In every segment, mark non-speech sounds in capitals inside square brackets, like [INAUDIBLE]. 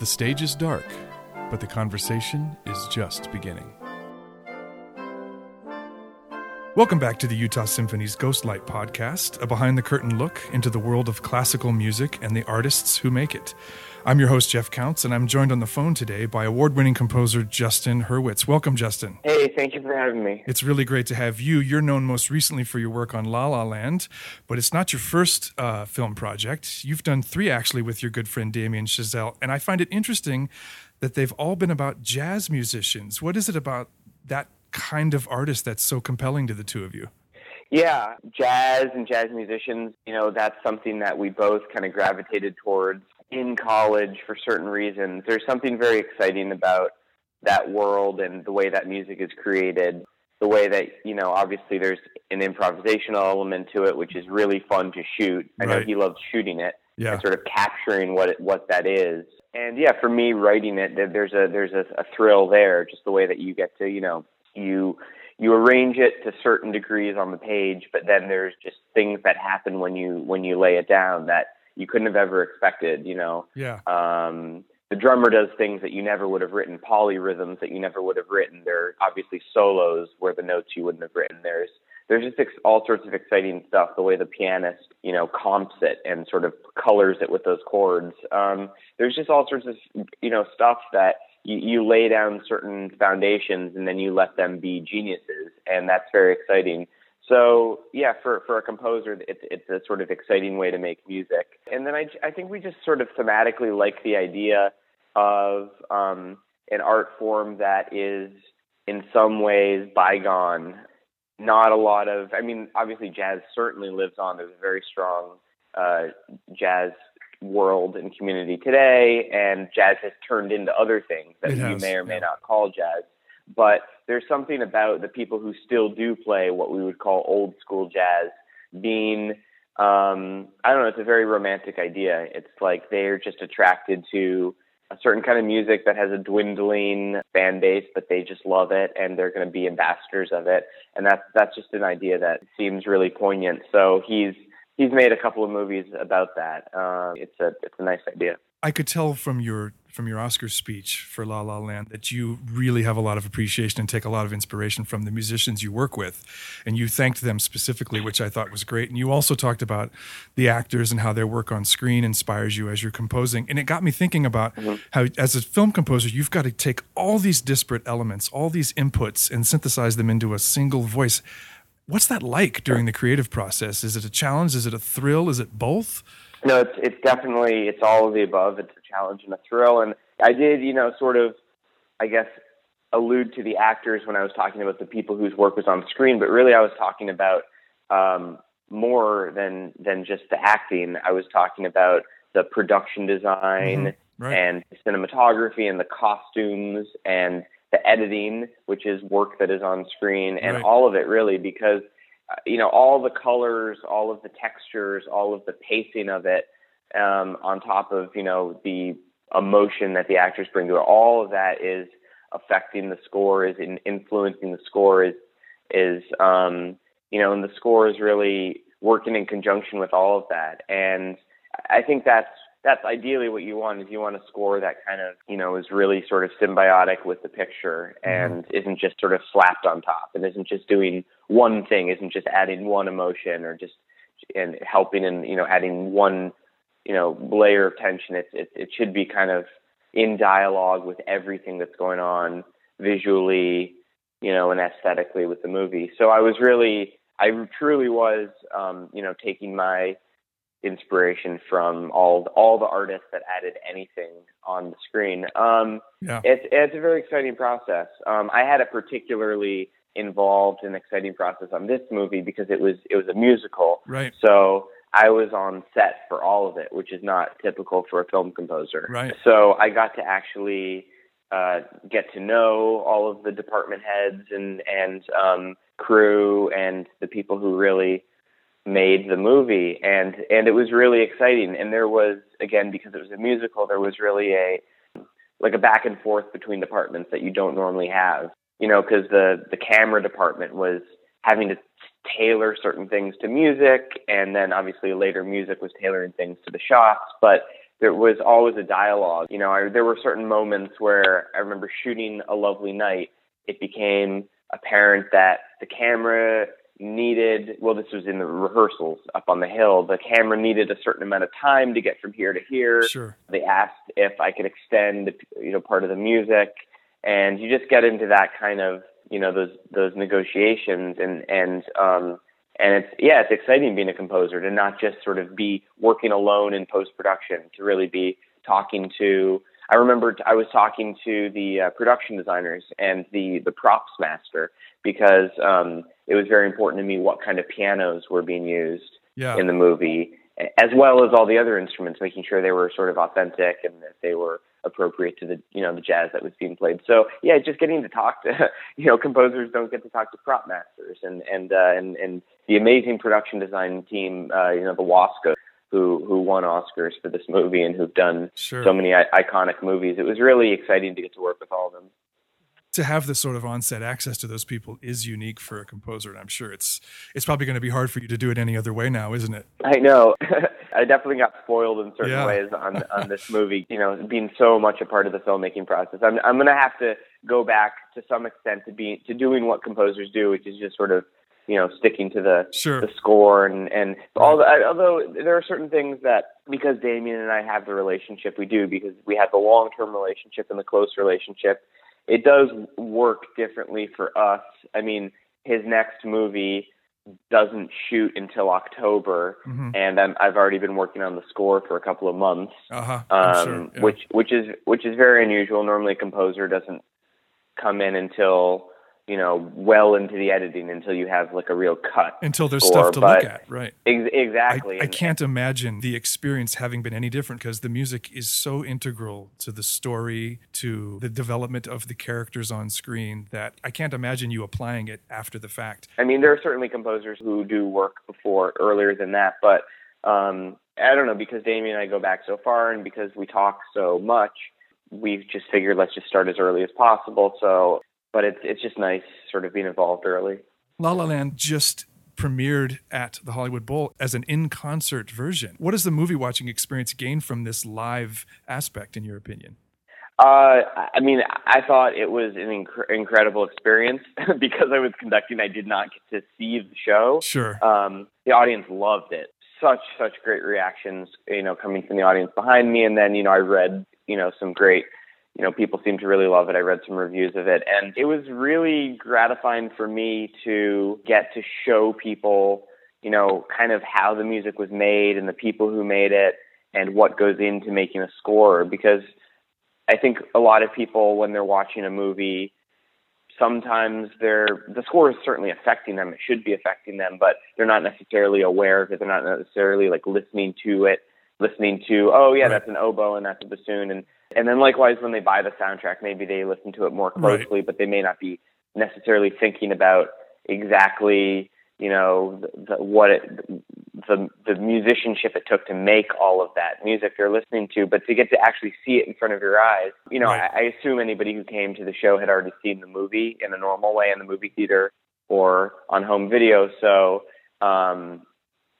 The stage is dark, but the conversation is just beginning. Welcome back to the Utah Symphony's Ghostlight podcast, a behind the curtain look into the world of classical music and the artists who make it. I'm your host, Jeff Counts, and I'm joined on the phone today by award winning composer Justin Hurwitz. Welcome, Justin. Hey, thank you for having me. It's really great to have you. You're known most recently for your work on La La Land, but it's not your first uh, film project. You've done three actually with your good friend Damien Chazelle, and I find it interesting that they've all been about jazz musicians. What is it about that kind of artist that's so compelling to the two of you? Yeah, jazz and jazz musicians, you know, that's something that we both kind of gravitated towards in college for certain reasons. There's something very exciting about that world and the way that music is created. The way that, you know, obviously there's an improvisational element to it, which is really fun to shoot. I know he loves shooting it Yeah. and sort of capturing what it, what that is. And yeah, for me, writing it, there's a there's a, a thrill there, just the way that you get to, you know, you you arrange it to certain degrees on the page, but then there's just things that happen when you when you lay it down that you couldn't have ever expected. You know, Yeah. um, the drummer does things that you never would have written, polyrhythms that you never would have written. There are obviously solos where the notes you wouldn't have written. There's there's just ex- all sorts of exciting stuff. The way the pianist, you know, comps it and sort of colors it with those chords. Um, there's just all sorts of you know stuff that you, you lay down certain foundations and then you let them be geniuses, and that's very exciting. So yeah, for for a composer, it's it's a sort of exciting way to make music. And then I I think we just sort of thematically like the idea of um, an art form that is in some ways bygone. Not a lot of I mean, obviously jazz certainly lives on. There's a very strong uh, jazz world and community today, and jazz has turned into other things that It you has, may or may yeah. not call jazz. But there's something about the people who still do play what we would call old school jazz being um I don't know, it's a very romantic idea. It's like they're just attracted to a certain kind of music that has a dwindling fan base, but they just love it and they're going to be ambassadors of it. And that's that's just an idea that seems really poignant. So he's he's made a couple of movies about that. Uh, it's a it's a nice idea. I could tell from your from your Oscar speech for La La Land that you really have a lot of appreciation and take a lot of inspiration from the musicians you work with, and you thanked them specifically, which I thought was great. And you also talked about the actors and how their work on screen inspires you as you're composing. And it got me thinking about how, as a film composer, you've got to take all these disparate elements, all these inputs, and synthesize them into a single voice. What's that like during the creative process? Is it a challenge? Is it a thrill? Is it both? No, it's it's definitely it's all of the above. It's a challenge and a thrill. And I did, you know, sort of, I guess, allude to the actors when I was talking about the people whose work was on screen, but really I was talking about um, more than than just the acting. I was talking about the production design Right. and cinematography and the costumes and the editing, which is work that is on screen, and Right. all of it really, because uh, you know all the colors, all of the textures, all of the pacing of it, um, on top of you know the emotion that the actors bring to it, all of that is affecting the score, is in influencing the score, is is um, you know, and the score is really working in conjunction with all of that, and I think that's that's ideally what you want is you want a score that kind of you know is really sort of symbiotic with the picture and isn't just sort of slapped on top and isn't just doing one thing isn't just adding one emotion or just and helping and you know adding one you know layer of tension. It it, it should be kind of in dialogue with everything that's going on visually you know and aesthetically with the movie. So i was really i truly was um you know taking my inspiration from all all the artists that added anything on the screen. Um, Yeah. it's it's a very exciting process. Um, I had a particularly involved and exciting process on this movie because it was it was a musical. Right. So I was on set for all of it, which is not typical for a film composer. Right. So I got to actually uh, get to know all of the department heads and and um, crew and the people who really made the movie and and it was really exciting and there was again because it was a musical there was really a like a back and forth between departments that you don't normally have you know because the the camera department was having to tailor certain things to music and then obviously later music was tailoring things to the shots but there was always a dialogue. You know, I, there were certain moments where I remember shooting A Lovely Night. It became apparent that the camera needed well this was in the rehearsals up on the hill the camera needed a certain amount of time to get from here to here Sure. they asked if i could extend you know part of the music and you just get into that kind of you know those those negotiations and and um and it's yeah it's exciting being a composer to not just sort of be working alone in post production to really be talking to I remember I was talking to the uh, production designers and the the props master because um, it was very important to me what kind of pianos were being used Yeah. in the movie, as well as all the other instruments, making sure they were sort of authentic and that they were appropriate to the you know the jazz that was being played. So yeah, just getting to talk to [LAUGHS] you know composers don't get to talk to prop masters and and uh, and and the amazing production design team, uh, you know the Wasco who who won Oscars for this movie and who've done Sure. so many I- iconic movies. It was really exciting to get to work with all of them. to have this sort of onset access to those people is unique for a composer, and I'm sure it's it's probably going to be hard for you to do it any other way now, isn't it? I know. [LAUGHS] I definitely got spoiled in certain Yeah. ways on on this movie. You know, being so much a part of the filmmaking process. I'm I'm gonna have to go back to some extent to be to doing what composers do, which is just sort of you know sticking to the Sure. the score and and all the, I- although there are certain things that because Damien and I have the relationship we do because we have the long term relationship and the close relationship, it does work differently for us. I mean, his next movie doesn't shoot until October, Mhm. and I'm, I've already been working on the score for a couple of months Uh huh. um, which which is which is very unusual. Normally, a composer doesn't come in until you know well into the editing until you have like a real cut. until there's score, stuff to but- look at, right? Ex- exactly. I and- can't imagine the experience having been any different because the music is so integral to the story, to the development of the characters on screen that I can't imagine you applying it after the fact. I mean, there are certainly composers who do work before earlier than that, but um, I don't know because Damien and I go back so far, and because we talk so much, we've just figured let's just start as early as possible. So, but it's it's just nice sort of being involved early. La La Land just premiered at the Hollywood Bowl as an in concert version. What does the movie watching experience gain from this live aspect, in your opinion? Uh, I mean, I thought it was an inc- incredible experience [LAUGHS] because I was conducting. I did not get to see the show. Sure. Um, the audience loved it. Such such great reactions, you know, coming from the audience behind me, and then you know I read you know some great, you know, people seem to really love it. I read some reviews of it, and it was really gratifying for me to get to show people, you know, kind of how the music was made and the people who made it and what goes into making a score. Because I think a lot of people when they're watching a movie sometimes they're the score is certainly affecting them. It should be affecting them but they're not necessarily aware of it. They're not necessarily like listening to it listening to oh yeah Right. that's an oboe and that's a bassoon and and then likewise when they buy the soundtrack maybe they listen to it more Right. closely but they may not be necessarily thinking about exactly you know the, the, what it the the musicianship it took to make all of that music they're listening to, but to get to actually see it in front of your eyes, you know, Right. I, I assume anybody who came to the show had already seen the movie in a normal way in the movie theater or on home video. So um,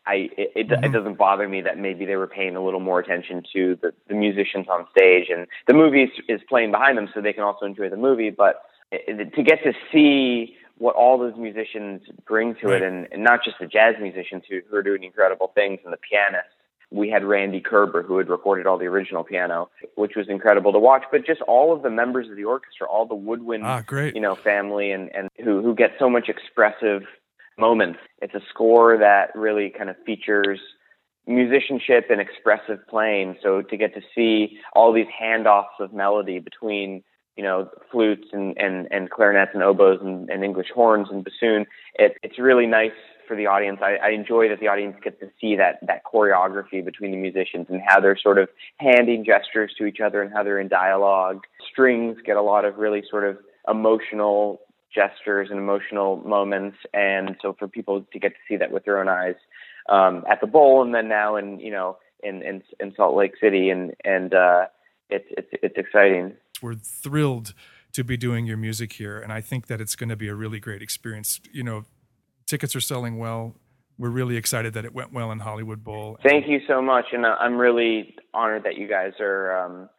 I it, it, Mhm. it doesn't bother me that maybe they were paying a little more attention to the, the musicians on stage and the movie is, is playing behind them, so they can also enjoy the movie. But it- to get to see what all those musicians bring to Right. it, and, and not just the jazz musicians who, who are doing incredible things, and the pianists. We had Randy Kerber, who had recorded all the original piano, which was incredible to watch. But just all of the members of the orchestra, all the woodwind, Ah, great. you know, family, and and who who get so much expressive moments. It's a score that really kind of features musicianship and expressive playing. So to get to see all these handoffs of melody between you know flutes and and, and clarinets and oboes and, and English horns and bassoon, it, it's really nice for the audience. I, I enjoy that the audience gets to see that that choreography between the musicians and how they're sort of handing gestures to each other and how they're in dialogue. Strings get a lot of really sort of emotional gestures and emotional moments, and so for people to get to see that with their own eyes um, at the bowl, and then now in you know in in, in Salt Lake City, and and uh, it's it's it's exciting. We're thrilled to be doing your music here, and I think that it's going to be a really great experience. You know, tickets are selling well. we're really excited that it went well in Hollywood Bowl. Thank you so much, and uh, I'm really honored that you guys are, um,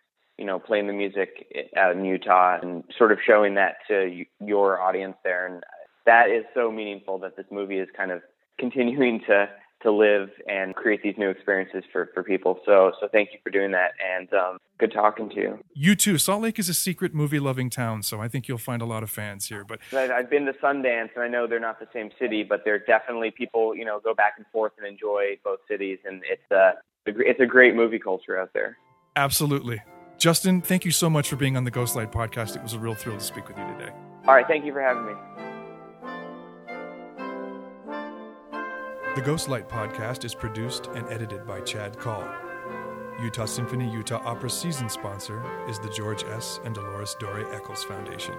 you know, playing the music out in Utah and sort of showing that to your audience there, and that is so meaningful that this movie is kind of continuing to to live and create these new experiences for, for people. So so thank you for doing that and um, good talking to you. You too. Salt Lake is a secret movie loving town, so I think you'll find a lot of fans here. But I've been to Sundance and I know they're not the same city, but they're definitely people you know go back and forth and enjoy both cities, and it's a it's a great movie culture out there. Absolutely. Justin, thank you so much for being on the Ghostlight podcast. It was a real thrill to speak with you today. All right, thank you for having me. The Ghostlight podcast is produced and edited by Chad Call. Utah Symphony Utah Opera season sponsor is the George S. and Dolores Dore Eccles Foundation.